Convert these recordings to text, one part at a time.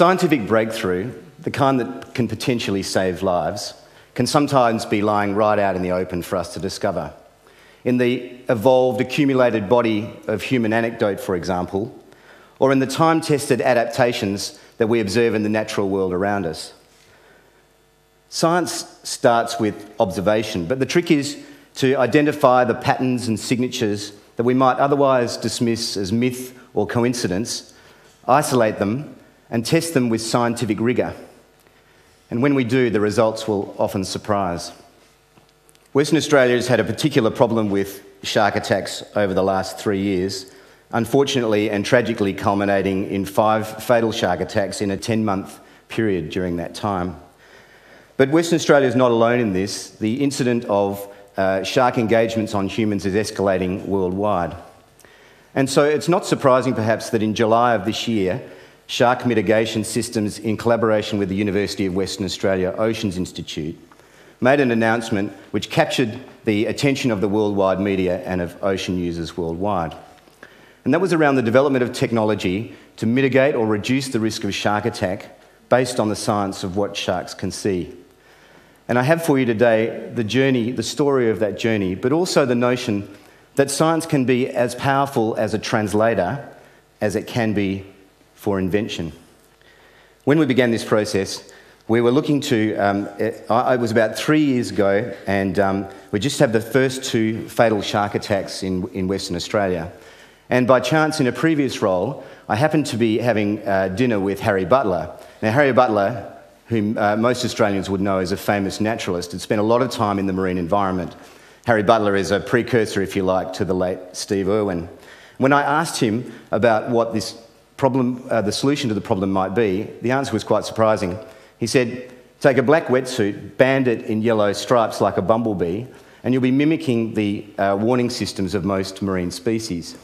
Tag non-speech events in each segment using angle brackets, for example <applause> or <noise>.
Scientific breakthrough, the kind that can potentially save lives, can sometimes be lying right out in the open for us to discover. In the evolved, accumulated body of human anecdote, for example, or in the time tested adaptations that we observe in the natural world around us. Science starts with observation, but the trick is to identify the patterns and signatures that we might otherwise dismiss as myth or coincidence, isolate them, and test them with scientific rigour. And when we do, the results will often surprise. Western Australia has had a particular problem with shark attacks over the last three years, unfortunately and tragically culminating in five fatal shark attacks in a 10 month period during that time. But Western Australia is not alone in this. The incident of uh, shark engagements on humans is escalating worldwide. And so it's not surprising, perhaps, that in July of this year, Shark Mitigation Systems, in collaboration with the University of Western Australia Oceans Institute, made an announcement which captured the attention of the worldwide media and of ocean users worldwide. And that was around the development of technology to mitigate or reduce the risk of shark attack based on the science of what sharks can see. And I have for you today the journey, the story of that journey, but also the notion that science can be as powerful as a translator as it can be for invention. When we began this process, we were looking to, um, it, it, was about three years ago, and um, we just had the first two fatal shark attacks in, in Western Australia. And by chance, in a previous role, I happened to be having uh, dinner with Harry Butler. Now, Harry Butler, whom uh, most Australians would know as a famous naturalist, had spent a lot of time in the marine environment. Harry Butler is a precursor, if you like, to the late Steve Irwin. When I asked him about what this problem, uh, the solution to the problem might be, the answer was quite surprising. He said, Take a black wetsuit, band it in yellow stripes like a bumblebee, and you'll be mimicking the uh, warning systems of most marine species.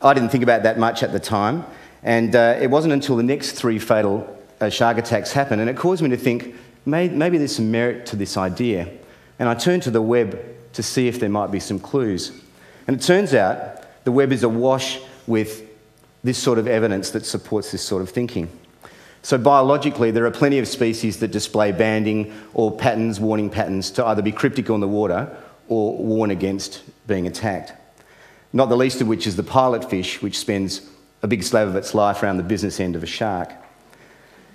I didn't think about that much at the time, and uh, it wasn't until the next three fatal uh, shark attacks happened, and it caused me to think maybe, maybe there's some merit to this idea. And I turned to the web to see if there might be some clues. And it turns out the web is awash with this sort of evidence that supports this sort of thinking. So, biologically, there are plenty of species that display banding or patterns, warning patterns, to either be cryptic on the water or warn against being attacked. Not the least of which is the pilot fish, which spends a big slab of its life around the business end of a shark.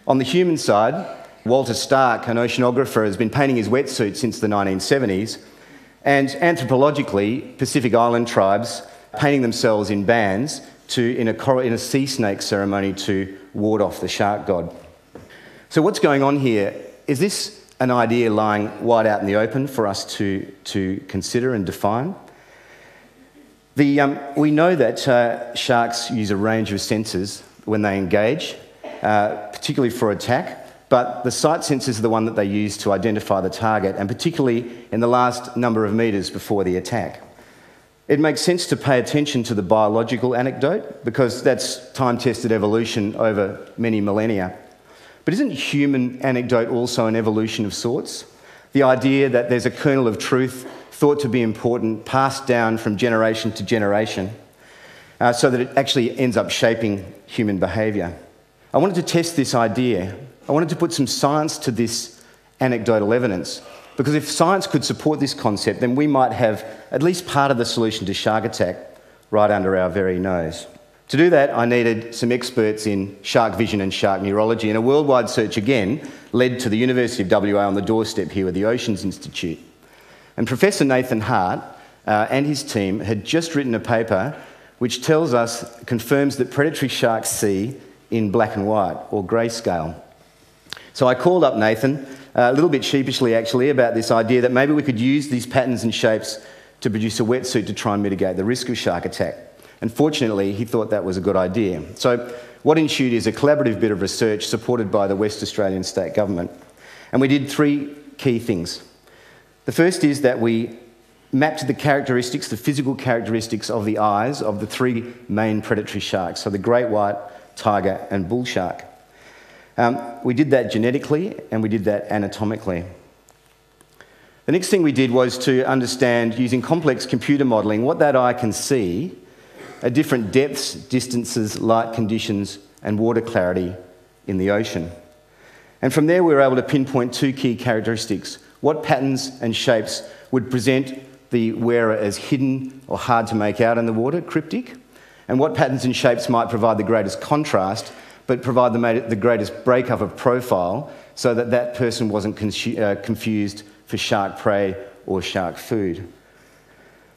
On the human side, Walter Starck, an oceanographer, has been painting his wetsuit since the 1970s and anthropologically, Pacific Island tribes painting themselves in bands to, in, a, in a sea snake ceremony to ward off the shark god. So, what's going on here? Is this an idea lying wide out in the open for us to, to consider and define? The, um, we know that uh, sharks use a range of sensors when they engage, uh, particularly for attack but the sight sensors are the one that they use to identify the target, and particularly in the last number of metres before the attack. It makes sense to pay attention to the biological anecdote because that's time tested evolution over many millennia. But isn't human anecdote also an evolution of sorts? The idea that there's a kernel of truth thought to be important, passed down from generation to generation, uh, so that it actually ends up shaping human behaviour. I wanted to test this idea I wanted to put some science to this anecdotal evidence. Because if science could support this concept, then we might have at least part of the solution to shark attack right under our very nose. To do that, I needed some experts in shark vision and shark neurology, and a worldwide search again led to the University of WA on the doorstep here with the Oceans Institute. And Professor Nathan Hart uh, and his team had just written a paper which tells us, confirms that predatory sharks see in black and white or grayscale. So I called up Nathan, a little bit sheepishly actually, about this idea that maybe we could use these patterns and shapes to produce a wetsuit to try and mitigate the risk of shark attack. And fortunately, he thought that was a good idea. So, what ensued is a collaborative bit of research supported by the West Australian State Government. And we did three key things. The first is that we mapped the characteristics, the physical characteristics of the eyes of the three main predatory sharks, so the great white, tiger, and bull shark. Um, we did that genetically and we did that anatomically. The next thing we did was to understand, using complex computer modelling, what that eye can see at different depths, distances, light conditions, and water clarity in the ocean. And from there, we were able to pinpoint two key characteristics what patterns and shapes would present the wearer as hidden or hard to make out in the water, cryptic, and what patterns and shapes might provide the greatest contrast but provide the, the greatest breakup of profile so that that person wasn't uh, confused for shark prey or shark food.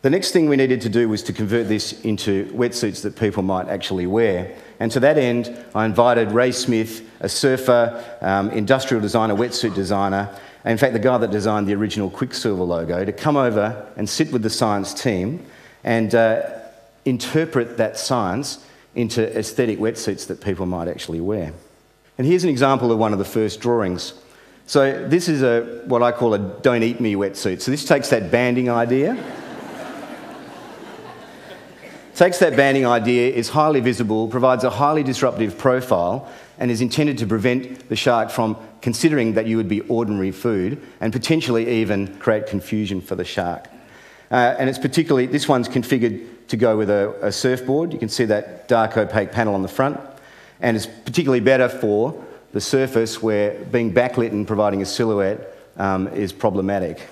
The next thing we needed to do was to convert this into wetsuits that people might actually wear. And to that end, I invited Ray Smith, a surfer, um, industrial designer, wetsuit designer, and in fact, the guy that designed the original Quiksilver logo, to come over and sit with the science team and uh, interpret that science into aesthetic wetsuits that people might actually wear. And here's an example of one of the first drawings. So this is a what I call a don't eat me wetsuit. So this takes that banding idea. <laughs> takes that banding idea, is highly visible, provides a highly disruptive profile, and is intended to prevent the shark from considering that you would be ordinary food and potentially even create confusion for the shark. Uh, and it's particularly, this one's configured to go with a, a, surfboard. You can see that dark opaque panel on the front. And it's particularly better for the surface where being backlit and providing a silhouette um, is problematic.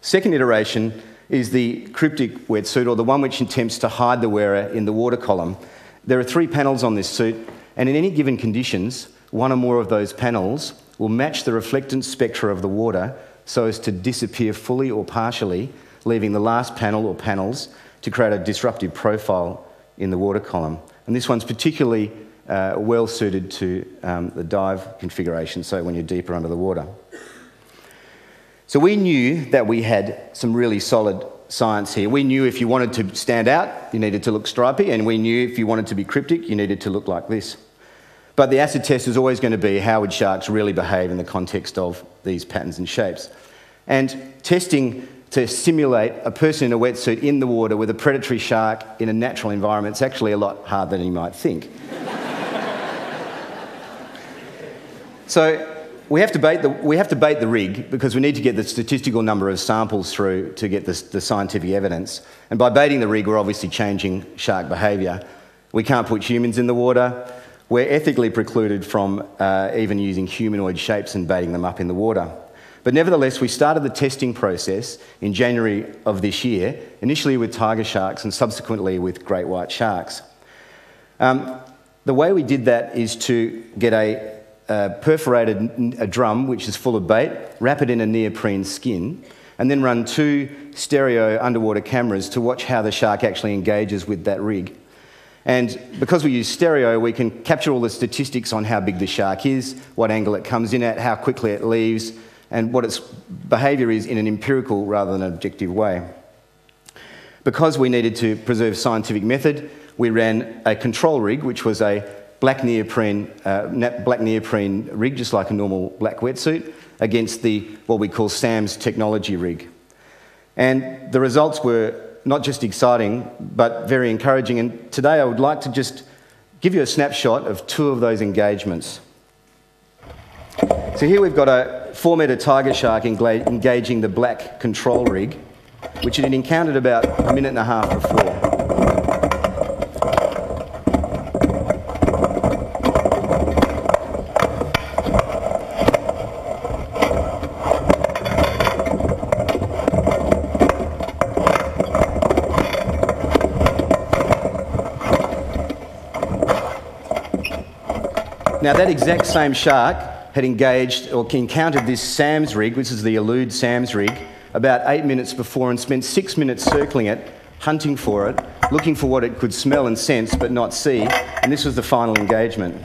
Second iteration is the cryptic wetsuit, or the one which attempts to hide the wearer in the water column. There are three panels on this suit, and in any given conditions, one or more of those panels will match the reflectance spectra of the water so as to disappear fully or partially leaving the last panel or panels to create a disruptive profile in the water column. And this one's particularly uh, well suited to um, the dive configuration, so when you're deeper under the water. So we knew that we had some really solid science here. We knew if you wanted to stand out, you needed to look stripy, and we knew if you wanted to be cryptic, you needed to look like this. But the acid test is always going to be how would sharks really behave in the context of these patterns and shapes. And testing to simulate a person in a wetsuit in the water with a predatory shark in a natural environment is actually a lot harder than you might think. <laughs> so we have, to bait the, we have to bait the rig because we need to get the statistical number of samples through to get the, the scientific evidence. And by baiting the rig, we're obviously changing shark behaviour. We can't put humans in the water. We're ethically precluded from uh, even using humanoid shapes and baiting them up in the water. But nevertheless, we started the testing process in January of this year, initially with tiger sharks and subsequently with great white sharks. Um, the way we did that is to get a, a perforated a drum, which is full of bait, wrap it in a neoprene skin, and then run two stereo underwater cameras to watch how the shark actually engages with that rig. And because we use stereo, we can capture all the statistics on how big the shark is, what angle it comes in at, how quickly it leaves, and what its behaviour is in an empirical rather than an objective way. Because we needed to preserve scientific method, we ran a control rig, which was a black neoprene, uh, black neoprene rig, just like a normal black wetsuit, against the what we call SAMS technology rig. And the results were not just exciting, but very encouraging. And today I would like to just give you a snapshot of two of those engagements. So here we've got a four metre tiger shark engaging the black control rig, which it had encountered about a minute and a half before. Now, that exact same shark had engaged or encountered this SAMS rig, which is the Elude SAMS rig, about eight minutes before and spent six minutes circling it, hunting for it, looking for what it could smell and sense but not see, and this was the final engagement.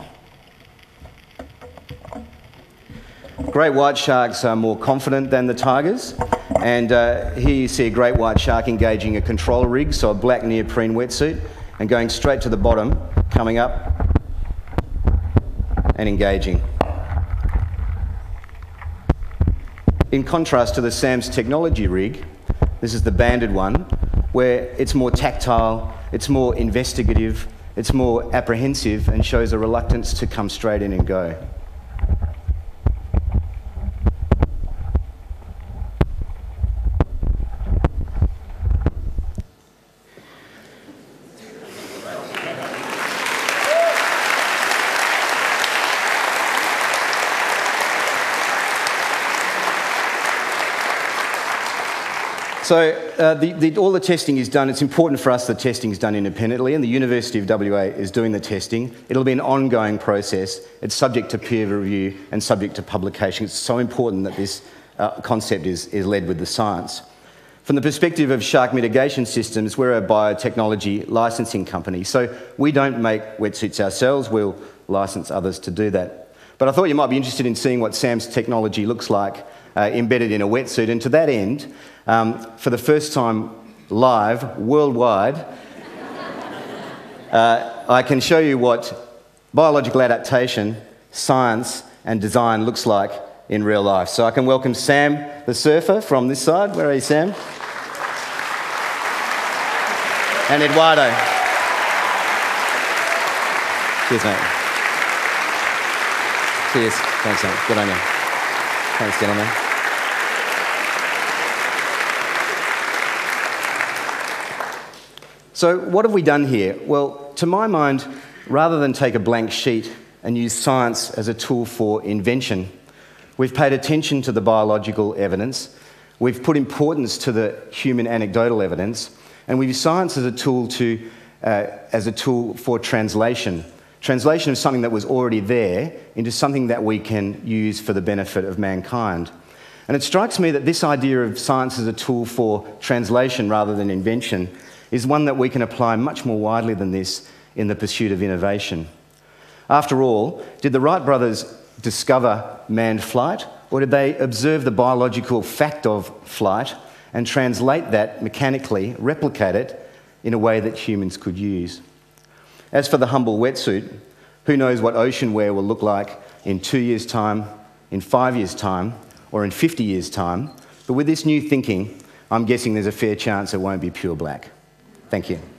Great white sharks are more confident than the tigers, and uh, here you see a great white shark engaging a control rig, so a black neoprene wetsuit, and going straight to the bottom, coming up and engaging. In contrast to the SAMS technology rig, this is the banded one, where it's more tactile, it's more investigative, it's more apprehensive, and shows a reluctance to come straight in and go. So, uh, the, the, all the testing is done. It's important for us that testing is done independently, and the University of WA is doing the testing. It'll be an ongoing process. It's subject to peer review and subject to publication. It's so important that this uh, concept is, is led with the science. From the perspective of shark mitigation systems, we're a biotechnology licensing company. So, we don't make wetsuits ourselves, we'll license others to do that. But I thought you might be interested in seeing what SAMS technology looks like uh, embedded in a wetsuit. And to that end, um, for the first time live worldwide, uh, I can show you what biological adaptation, science, and design looks like in real life. So I can welcome Sam the surfer from this side. Where are you, Sam? And Eduardo. Cheers, mate. Cheers. Thanks, mate. Good on you. Thanks, gentlemen. So, what have we done here? Well, to my mind, rather than take a blank sheet and use science as a tool for invention, we've paid attention to the biological evidence, we've put importance to the human anecdotal evidence, and we've used science as a tool, to, uh, as a tool for translation. Translation of something that was already there into something that we can use for the benefit of mankind. And it strikes me that this idea of science as a tool for translation rather than invention is one that we can apply much more widely than this in the pursuit of innovation. After all, did the Wright brothers discover manned flight, or did they observe the biological fact of flight and translate that mechanically, replicate it in a way that humans could use? As for the humble wetsuit, who knows what ocean wear will look like in two years' time, in five years' time, or in 50 years' time? But with this new thinking, I'm guessing there's a fair chance it won't be pure black. Thank you.